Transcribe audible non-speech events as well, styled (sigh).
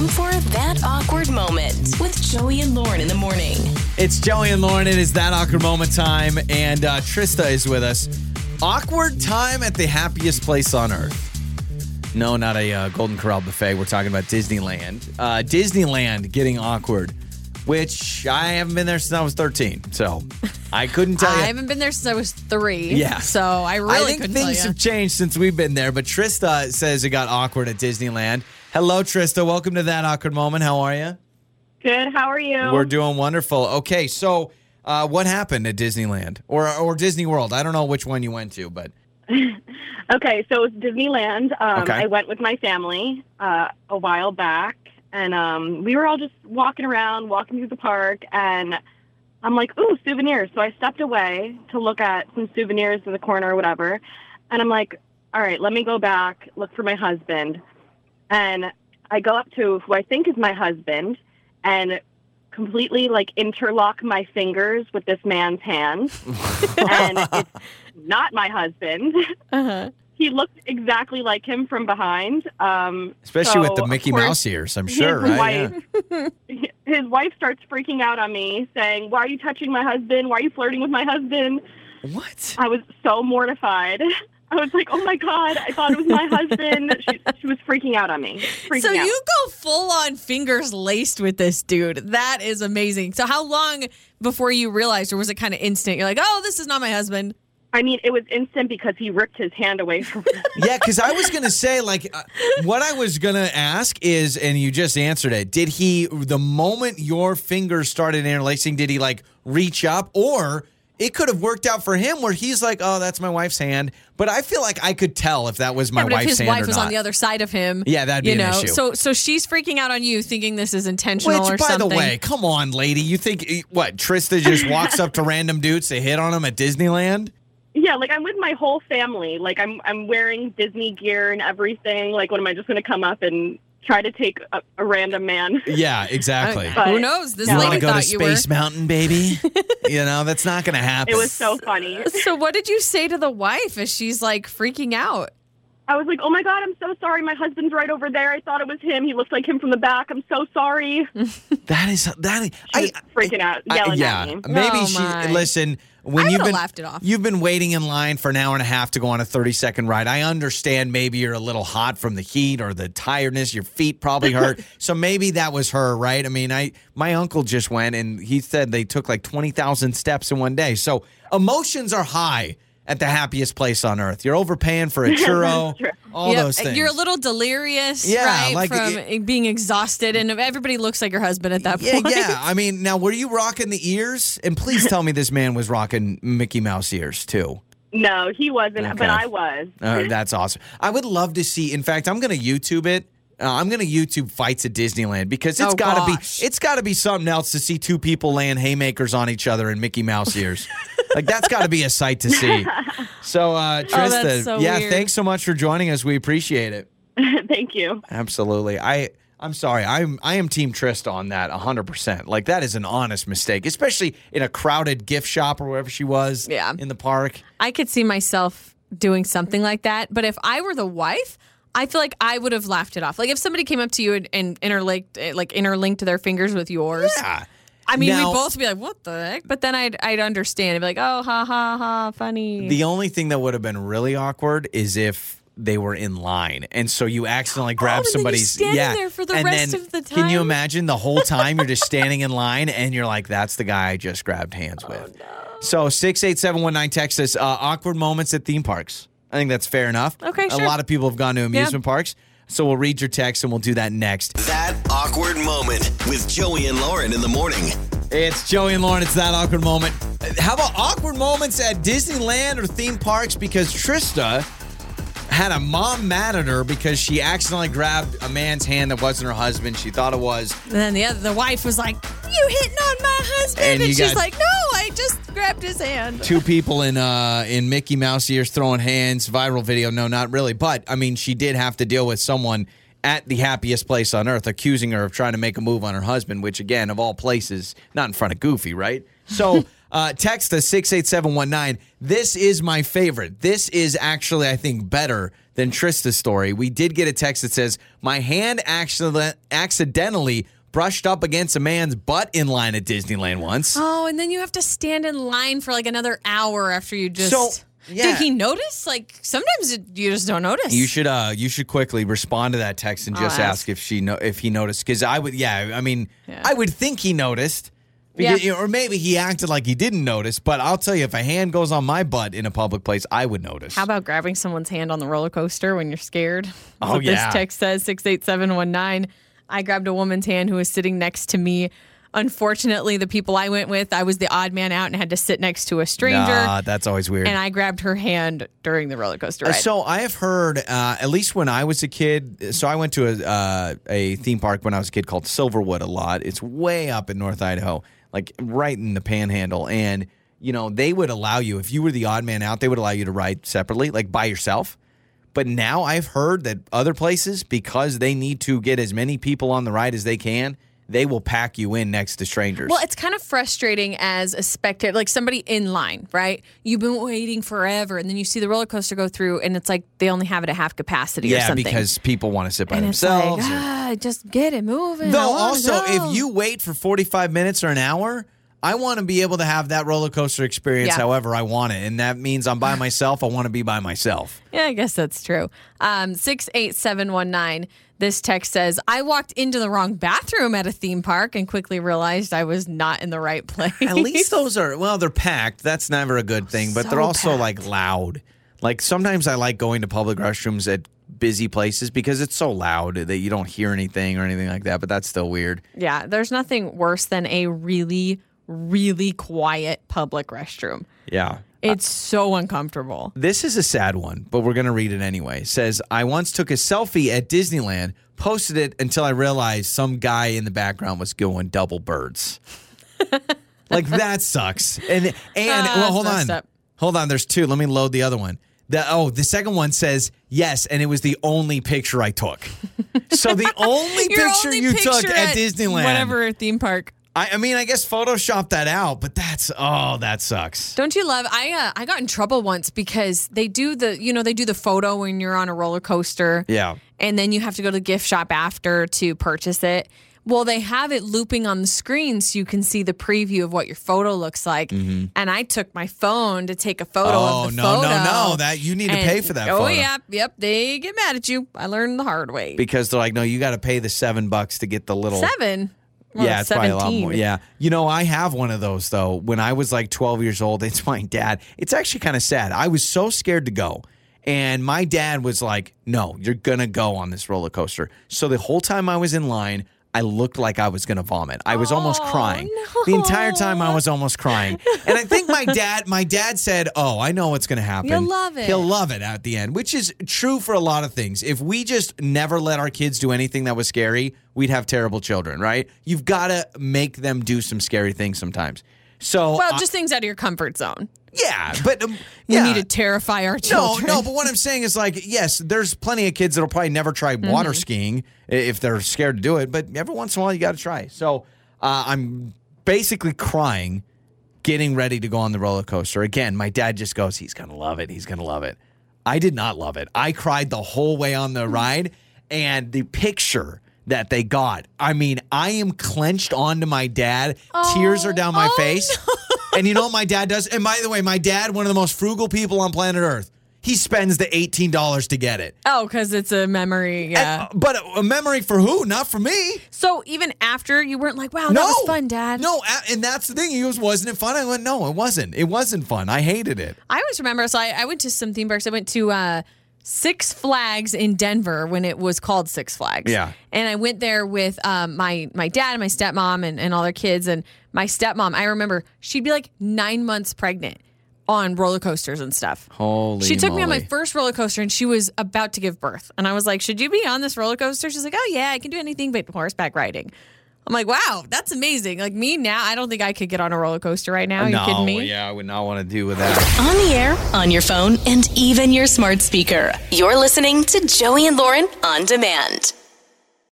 time for That Awkward Moment with Joey and Lauren in the morning. It's Joey and Lauren. It is that awkward moment time, and uh, Trista is with us. Awkward time at the happiest place on earth. No, not a uh, Golden Corral buffet. We're talking about Disneyland. Uh, Disneyland getting awkward, which I haven't been there since I was 13. So I couldn't tell (laughs) you. I haven't been there since I was three. Yeah. So I really I think couldn't things tell you. have changed since we've been there, but Trista says it got awkward at Disneyland. Hello, Trista. Welcome to that awkward moment. How are you? Good. How are you? We're doing wonderful. Okay, so uh, what happened at Disneyland or or Disney World? I don't know which one you went to, but (laughs) okay, so it's Disneyland. Um, Okay. I went with my family uh, a while back, and um, we were all just walking around, walking through the park, and I'm like, "Ooh, souvenirs!" So I stepped away to look at some souvenirs in the corner or whatever, and I'm like, "All right, let me go back, look for my husband," and I go up to who I think is my husband, and completely like interlock my fingers with this man's hand, (laughs) and it's not my husband. Uh-huh. he looked exactly like him from behind. Um, especially with the Mickey course, Mouse ears, I'm his sure, right? wife- (laughs) His wife starts freaking out on me, saying, "Why are you touching my husband? Why are you flirting with my husband?" What? I was so mortified. (laughs) I was like, "Oh my god! I thought it was my husband." (laughs) She, she was freaking out on me. Freaking So out. you go full on fingers laced with this dude. That is amazing. So how long before you realized, or was it kind of instant? You're like, oh, this is not my husband. I mean, it was instant because he ripped his hand away from me. (laughs) Yeah, because I was gonna say like uh, what I was gonna ask is, and you just answered it. Did he the moment your fingers started interlacing? Did he like reach up, or it could have worked out for him where he's like, "Oh, that's my wife's hand," but I feel like I could tell if that was my Yeah, but if wife's his hand wife or was not. on the other side of him, Yeah, that'd be you an know. issue. So so she's freaking out on you, thinking this is intentional Which, or by something. the way, come on, lady. You think eh, what? Trista just walks up to random dudes to hit on them at Disneyland? Yeah, like I'm with my whole family. Like I'm I'm wearing Disney gear and everything. Like what am I just going to come up and try to take a, a random man? Yeah, exactly. But- Who knows? This You you wanna want lady to go to thought you were. Space Mountain, baby? (laughs) you know that's not going to happen. It was so funny. So what did you say to the wife as she's like freaking out? I was like, "Oh my god, I'm so sorry. My husband's right over there. I thought it was him. He looks like him from the back. I'm so sorry." (laughs) that is that. Is, She was freaking out, I- yeah, at me. maybe Oh, she. my. Listen, when I you've would've been laughed it off. you've been waiting in line for an hour and a half to go on a thirty second ride. I understand. Maybe you're a little hot from the heat or the tiredness. Your feet probably hurt. (laughs) so maybe that was her, right? I mean, I my uncle just went and he said they took like twenty thousand steps in one day. So emotions are high at the happiest place on earth. You're overpaying for a (laughs) churro. All Yep, those things. You're a little delirious, Yeah, right? like from it- being exhausted, and everybody looks like your husband at that Yeah, point. yeah. (laughs) I mean, now were you rocking the ears? And please tell me this man was rocking Mickey Mouse ears too. No, he wasn't, Okay. but I was. Uh, that's awesome. I would love to see. In fact, I'm going to YouTube it. Uh, I'm going to YouTube fights at Disneyland because it's Oh, got to gosh. be it's got to be something else to see two people laying haymakers on each other in Mickey Mouse ears. (laughs) like that's got to be a sight to see. (laughs) So, uh, Trista, Oh, so yeah, weird. thanks so much for joining us. We appreciate it. (laughs) Thank you. Absolutely. I I'm sorry. I'm I am team Trista on that 100%. Like that is an honest mistake, especially in a crowded gift shop or wherever she was Yeah. in the park. I could see myself doing something like that. But if I were the wife, I feel like I would have laughed it off. Like if somebody came up to you and, and interlinked, eh, like interlinked their fingers with yours. Yeah. I mean, Now- we'd both be like, "What the heck?" But then I'd I'd understand. I'd be like, "Oh, ha ha ha, funny." The only thing that would have been really awkward is if they were in line and so you accidentally grab Oh, and you're somebody's standing yeah there for the and rest then of the time. can you imagine the whole time you're just (laughs) standing in line and you're like that's the guy i just grabbed hands with so 68719 Texas uh, awkward moments at theme parks i think that's fair enough Okay, a sure. lot of people have gone to amusement parks so we'll read your text and we'll do that next That awkward moment with Joey and Lauren in the morning. It's Joey and Lauren. It's that awkward moment. How about awkward moments at Disneyland or theme parks? Because Trista had a mom mad at her because she accidentally grabbed a man's hand that wasn't her husband. She thought it was. and then the other, the wife was like, "You hitting on my husband?" And And, she's got- like, "No, I just grabbed his hand." Two people in uh in Mickey Mouse ears throwing hands. Viral video. No, not really. But I mean, she did have to deal with someone at the happiest place on earth accusing her of trying to make a move on her husband, which again, of all places, not in front of Goofy, right? So (laughs) Uh, text us 68719. This is my favorite. This is actually, I think, better than Trista's story. We did get a text that says, My hand accident- accidentally brushed up against a man's butt in line at Disneyland once. Oh, and then you have to stand in line for like another hour after you just. So, yeah. Did he notice? Like sometimes it, you just don't notice. You should uh you should quickly respond to that text and just ask. ask if she know if he noticed because I would yeah I mean Yeah. I would think he noticed Yeah. Or maybe he acted like he didn't notice but I'll tell you if a hand goes on my butt in a public place I would notice How about grabbing someone's hand on the roller coaster when you're scared? That's Oh, yeah. This text says 68719. I grabbed a woman's hand who was sitting next to me. Unfortunately, the people I went with, I was the odd man out and had to sit next to a stranger. Nah, that's always weird and I grabbed her hand during the roller coaster ride. So I have heard, uh, at least when I was a kid. So I went to a uh, a theme park when I was a kid called Silverwood a lot. It's way up in North Idaho, like right in the Panhandle, and you know they would allow you if you were the odd man out, they would allow you to ride separately, like by yourself. But now I've heard that other places, because they need to get as many people on the ride as they can, they will pack you in next to strangers. Well, it's kind of frustrating as a spectator, like somebody in line, right? You've been waiting forever, and then you see the roller coaster go through, and it's like they only have it at half capacity or something. yeah, because people want to sit by and it's themselves. like, or- ah, just get it moving. Though also, if you wait for 45 minutes or an hour, I want to be able to have that roller coaster experience Yeah. however I want it. And that means I'm by (laughs) myself. I want to be by myself. Yeah, I guess that's true. Um, 68719. This text says, I walked into the wrong bathroom at a theme park and quickly realized I was not in the right place. At least (laughs) those are, well, they're packed. That's never a good thing, but So they're also packed. like loud. Like sometimes I like going to public restrooms at busy places because it's so loud that you don't hear anything or anything like that, but that's still weird. Yeah, there's nothing worse than a really, really quiet public restroom. Yeah. It's so uncomfortable. This is a sad one, but we're going to read it anyway. It says, I once took a selfie at Disneyland, posted it until I realized some guy in the background was going double birds. (laughs) like that sucks. And and Ah, well, hold on. up. Hold on, there's two. Let me load the other one. The, oh, the second one says yes, and it was the only picture I took. So the (laughs) only picture only you took picture at, Disneyland. Whatever theme park. I, I mean, I guess Photoshop that out, but that's oh, that sucks. Don't you love? I uh, I got in trouble once because they do the you know they do the photo when you're on a roller coaster. Yeah. and then you have to go to the gift shop after to purchase it. Well, they have it looping on the screen so you can see the preview of what your photo looks like. And I took my phone to take a photo Mm-hmm. Oh, of the no, no, photo. no. That- you need to pay for that Oh, photo. yeah, yep. They get mad at you. I learned the hard way. Because they're like, no, you got to pay the seven bucks to get the little. Seven. Well, yeah, it's probably a lot more. Yeah. You know, I have one of those though. When I was like 12 years old, (laughs) it's my dad. It's actually kind of sad. I was so scared to go. And my dad was like, no, you're going to go on this roller coaster. So the whole time I was in line, I looked like I was going to vomit. I was almost crying. The entire time I was almost crying. And I think my dad, my dad said, "Oh, I know what's going to happen. He'll love it." He'll love it at the end," which is true for a lot of things. If we just never let our kids do anything that was scary, we'd have terrible children, right? You've got to make them do some scary things sometimes. So, Well, I- just things out of your comfort zone. yeah, but um, We yeah. need to terrify our children. no, no. but what I'm saying is like, yes, there's plenty of kids that'll probably never try Mm-hmm. water skiing if they're scared to do it, but every once in a while you got to try. So uh, I'm basically crying, getting ready to go on the roller coaster. Again, my dad just goes, he's to love it. He's to love it. I did not love it. I cried the whole way on the ride, and the picture that they got. I mean, I am clenched onto my dad. Tears are down my oh, face. (laughs) And you know what my dad does? And by the way, my dad, one of the most frugal people on planet Earth, he spends the $18 to get it. Oh, because it's a memory. Yeah. And- but a memory for who? Not for me. so even after you weren't like, wow, no. that was fun, Dad. No, and that's the thing. He goes, wasn't it fun? I went, no, it wasn't. It wasn't fun. I hated it. I always remember. So I, I went to some theme parks. I went to uh, Six Flags in Denver when it was called Six Flags. Yeah. And I went there with um, my my dad and my stepmom and, and all their kids. And my stepmom, I remember she'd be like nine months pregnant on roller coasters and stuff. Holy She took me on my first roller coaster and she was about to give birth. And I was like, Should you be on this roller coaster? She's like, Oh, yeah, I can do anything but horseback riding. I'm like, Wow, that's amazing. Like me now, I don't think I could get on a roller coaster right now. Are you no, kidding me? yeah, I would not want to do with that. On the air, on your phone, and even your smart speaker. You're listening to Joey and Lauren on demand.